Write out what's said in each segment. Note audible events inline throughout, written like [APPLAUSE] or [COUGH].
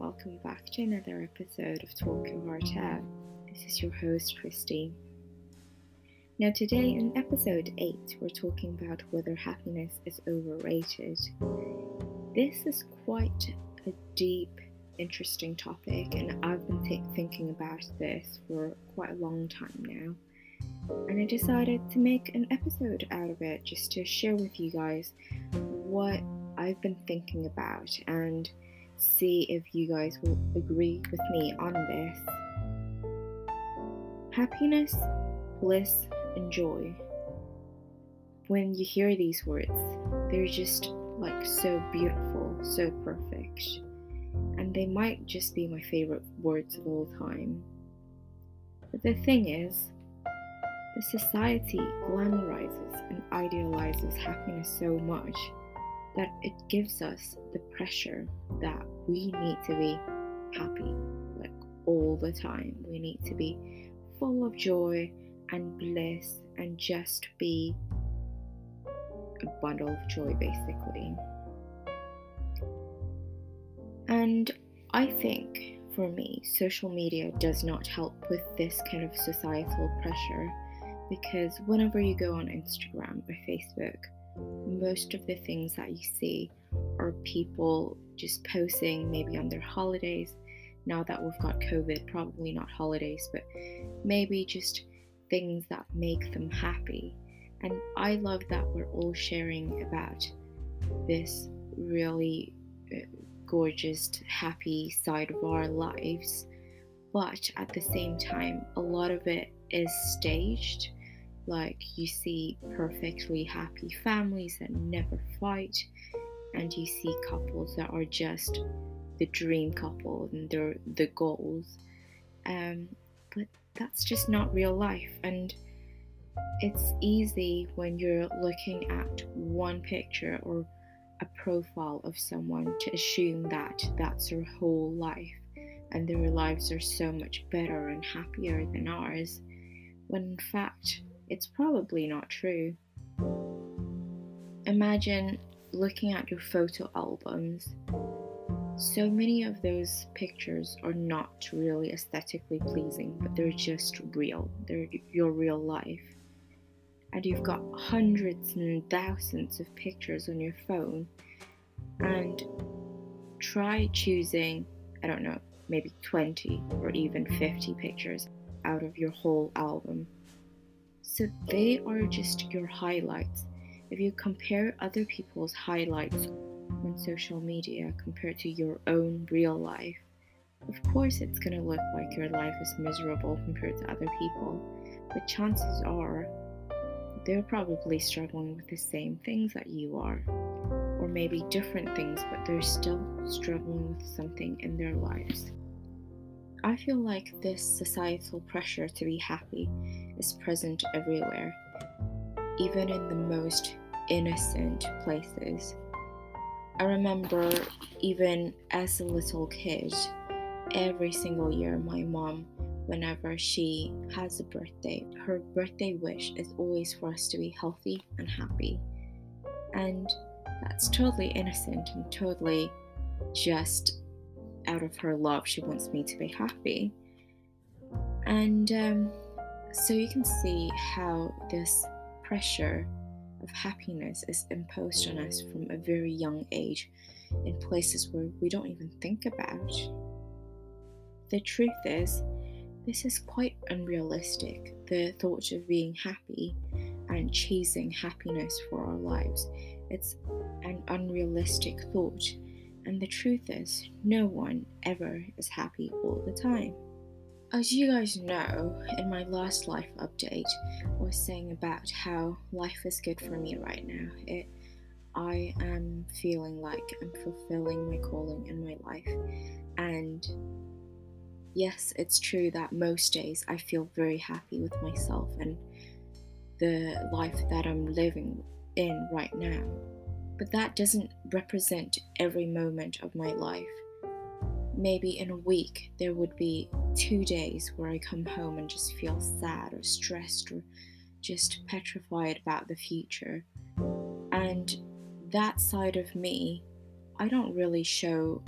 welcome back to another episode of Talk Your Heart Out. This is your host, Christy. Now, today in episode 8, we're talking about whether happiness is overrated. This is quite a deep, interesting topic, and I've been th- thinking about this for quite a long time now. And I decided to make an episode out of it just to share with you guys what I've been thinking about and see if you guys will agree with me on this. Happiness, bliss, and joy. When you hear these words, they're just like so beautiful, so perfect. And they might just be my favorite words of all time. But the thing is, the society glamorizes and idealizes happiness so much that it gives us the pressure that we need to be happy like all the time. We need to be full of joy and bliss and just be a bundle of joy basically. And I think for me, social media does not help with this kind of societal pressure because whenever you go on Instagram or Facebook, most of the things that you see are people just posting maybe on their holidays. Now that we've got COVID, probably not holidays, but maybe just things that make them happy. And I love that we're all sharing about this really uh, gorgeous, happy side of our lives. But at the same time, a lot of it is staged like you see perfectly happy families that never fight, and you see couples that are just the dream couple and they're the goals. Um, but that's just not real life, and it's easy when you're looking at one picture or a profile of someone to assume that that's their whole life and their lives are so much better and happier than ours, when in fact, it's probably not true. Imagine looking at your photo albums. So many of those pictures are not really aesthetically pleasing, but they're just real. They're your real life. And you've got hundreds and thousands of pictures on your phone. And try choosing, I don't know, maybe 20 or even 50 pictures out of your whole album so they are just your highlights. If you compare other people's highlights on social media compared to your own real life, of course it's going to look like your life is miserable compared to other people, but chances are they're probably struggling with the same things that you are, or maybe different things, but they're still struggling with something in their lives. I feel like this societal pressure to be happy is present everywhere, even in the most innocent places. I remember, even as a little kid, every single year, my mom, whenever she has a birthday, her birthday wish is always for us to be healthy and happy. And that's totally innocent and totally just out of her love. She wants me to be happy. And um, so you can see how this pressure of happiness is imposed on us from a very young age in places where we don't even think about. The truth is, this is quite unrealistic. The thought of being happy and chasing happiness for our lives. It's an unrealistic thought and the truth is, no one ever is happy all the time. As you guys know, in my last life update, I was saying about how life is good for me right now. It, I am feeling like I'm fulfilling my calling in my life. And yes, it's true that most days I feel very happy with myself and the life that I'm living in right now but that doesn't represent every moment of my life. Maybe in a week there would be two days where I come home and just feel sad or stressed or just petrified about the future. And that side of me, I don't really show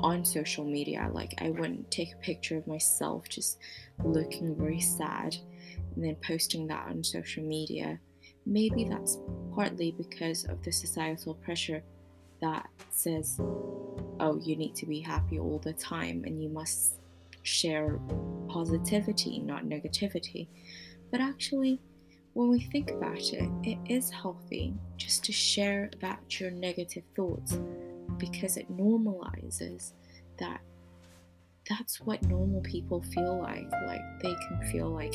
on social media. Like, I wouldn't take a picture of myself just looking very sad and then posting that on social media. Maybe that's partly because of the societal pressure that says, oh, you need to be happy all the time and you must share positivity, not negativity. But actually, when we think about it, it is healthy just to share about your negative thoughts because it normalizes that that's what normal people feel like. Like they can feel like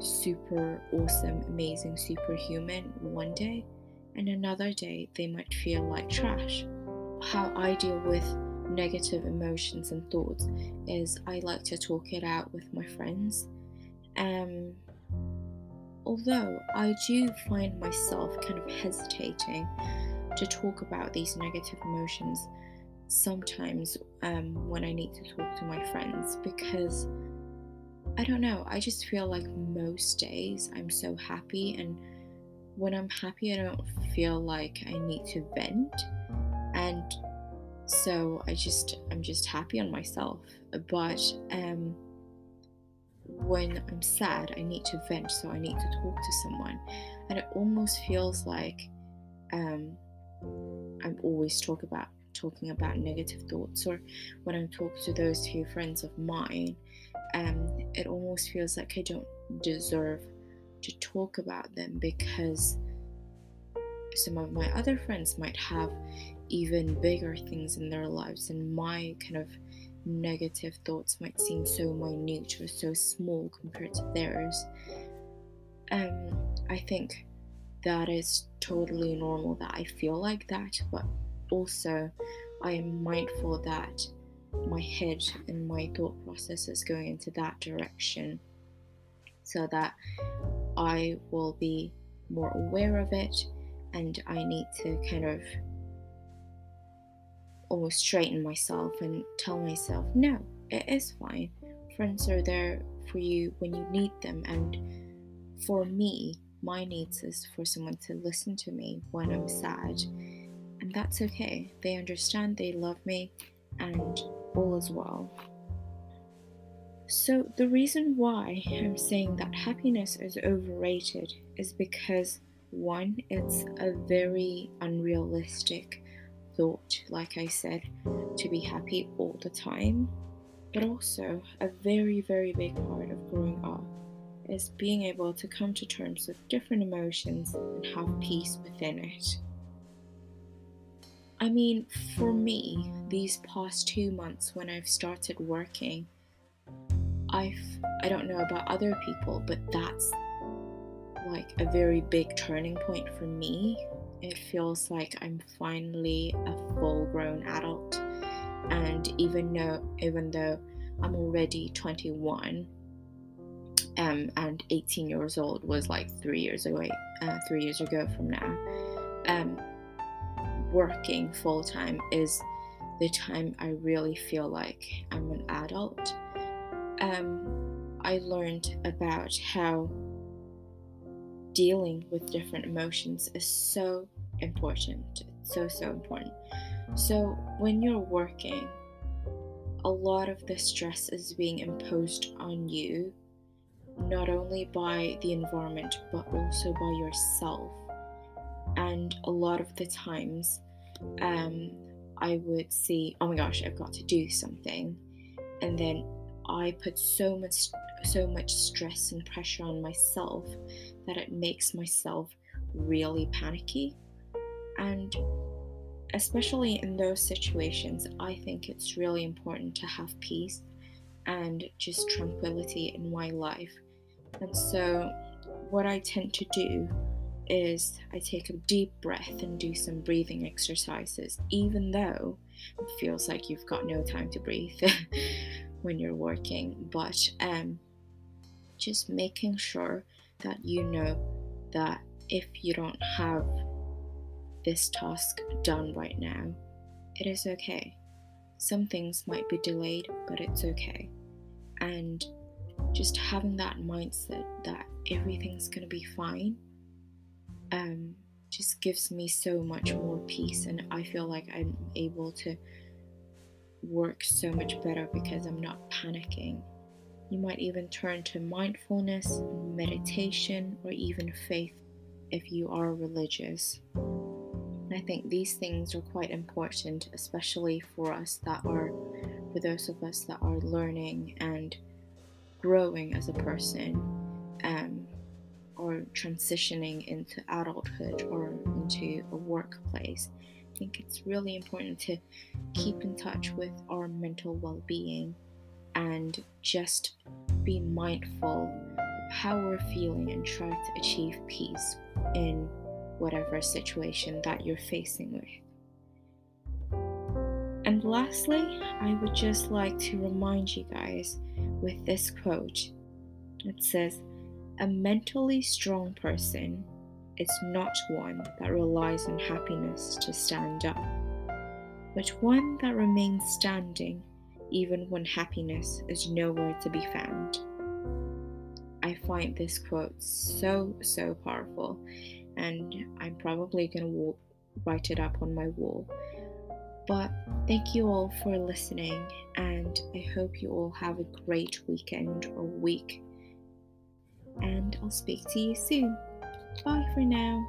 super awesome, amazing, superhuman one day, and another day they might feel like trash. How I deal with negative emotions and thoughts is I like to talk it out with my friends. Um, although I do find myself kind of hesitating to talk about these negative emotions sometimes um, when I need to talk to my friends because I don't know, I just feel like most days I'm so happy, and when I'm happy, I don't feel like I need to vent, and so I just I'm just happy on myself. But um, when I'm sad, I need to vent, so I need to talk to someone, and it almost feels like um, I'm always talk about talking about negative thoughts, or when I'm talking to those few friends of mine, um, it almost feels like I don't deserve to talk about them because some of my other friends might have even bigger things in their lives, and my kind of negative thoughts might seem so minute or so small compared to theirs. Um, I think that is totally normal that I feel like that, but also I am mindful that my head and my thought process is going into that direction so that I will be more aware of it and I need to kind of almost straighten myself and tell myself, no, it is fine. Friends are there for you when you need them. And for me, my needs is for someone to listen to me when I'm sad. And that's okay. They understand, they love me, and all is well. So, the reason why I'm saying that happiness is overrated is because one, it's a very unrealistic thought, like I said, to be happy all the time, but also a very, very big part of growing up is being able to come to terms with different emotions and have peace within it. I mean, for me, these past two months when I've started working, I've, I don't know about other people, but that's like a very big turning point for me. It feels like I'm finally a full grown adult. And even though, even though I'm already 21, um, and 18 years old was like three years away, uh, three years ago from now. Um, working full time is the time I really feel like I'm an adult. Um, I learned about how dealing with different emotions is so important. so, so important. So, when you're working, a lot of the stress is being imposed on you, not only by the environment, but also by yourself and a lot of the times um, I would see, oh my gosh, I've got to do something, and then I put so much so much stress and pressure on myself that it makes myself really panicky. And especially in those situations i think it's really important to have peace and just tranquility in my life. And so what i tend to do is I take a deep breath and do some breathing exercises, even though it feels like you've got no time to breathe [LAUGHS] when you're working. But um, just making sure that you know that if you don't have this task done right now, it is okay. Some things might be delayed, but it's okay. And just having that mindset that everything's going to be fine um, just gives me so much more peace, and I feel like I'm able to work so much better because I'm not panicking. You might even turn to mindfulness, meditation, or even faith if you are religious. I think these things are quite important, especially for us that are, for those of us that are learning and growing as a person, um, transitioning into adulthood or into a workplace. I think it's really important to keep in touch with our mental well being and just be mindful of how we're feeling and try to achieve peace in whatever situation that you're facing with. And lastly, I would just like to remind you guys with this quote. It says, A mentally strong person is not one that relies on happiness to stand up, but one that remains standing even when happiness is nowhere to be found. I find this quote so, so powerful, and I'm probably going to write it up on my wall. But thank you all for listening, and I hope you all have a great weekend or week. And I'll speak to you soon. Bye for now.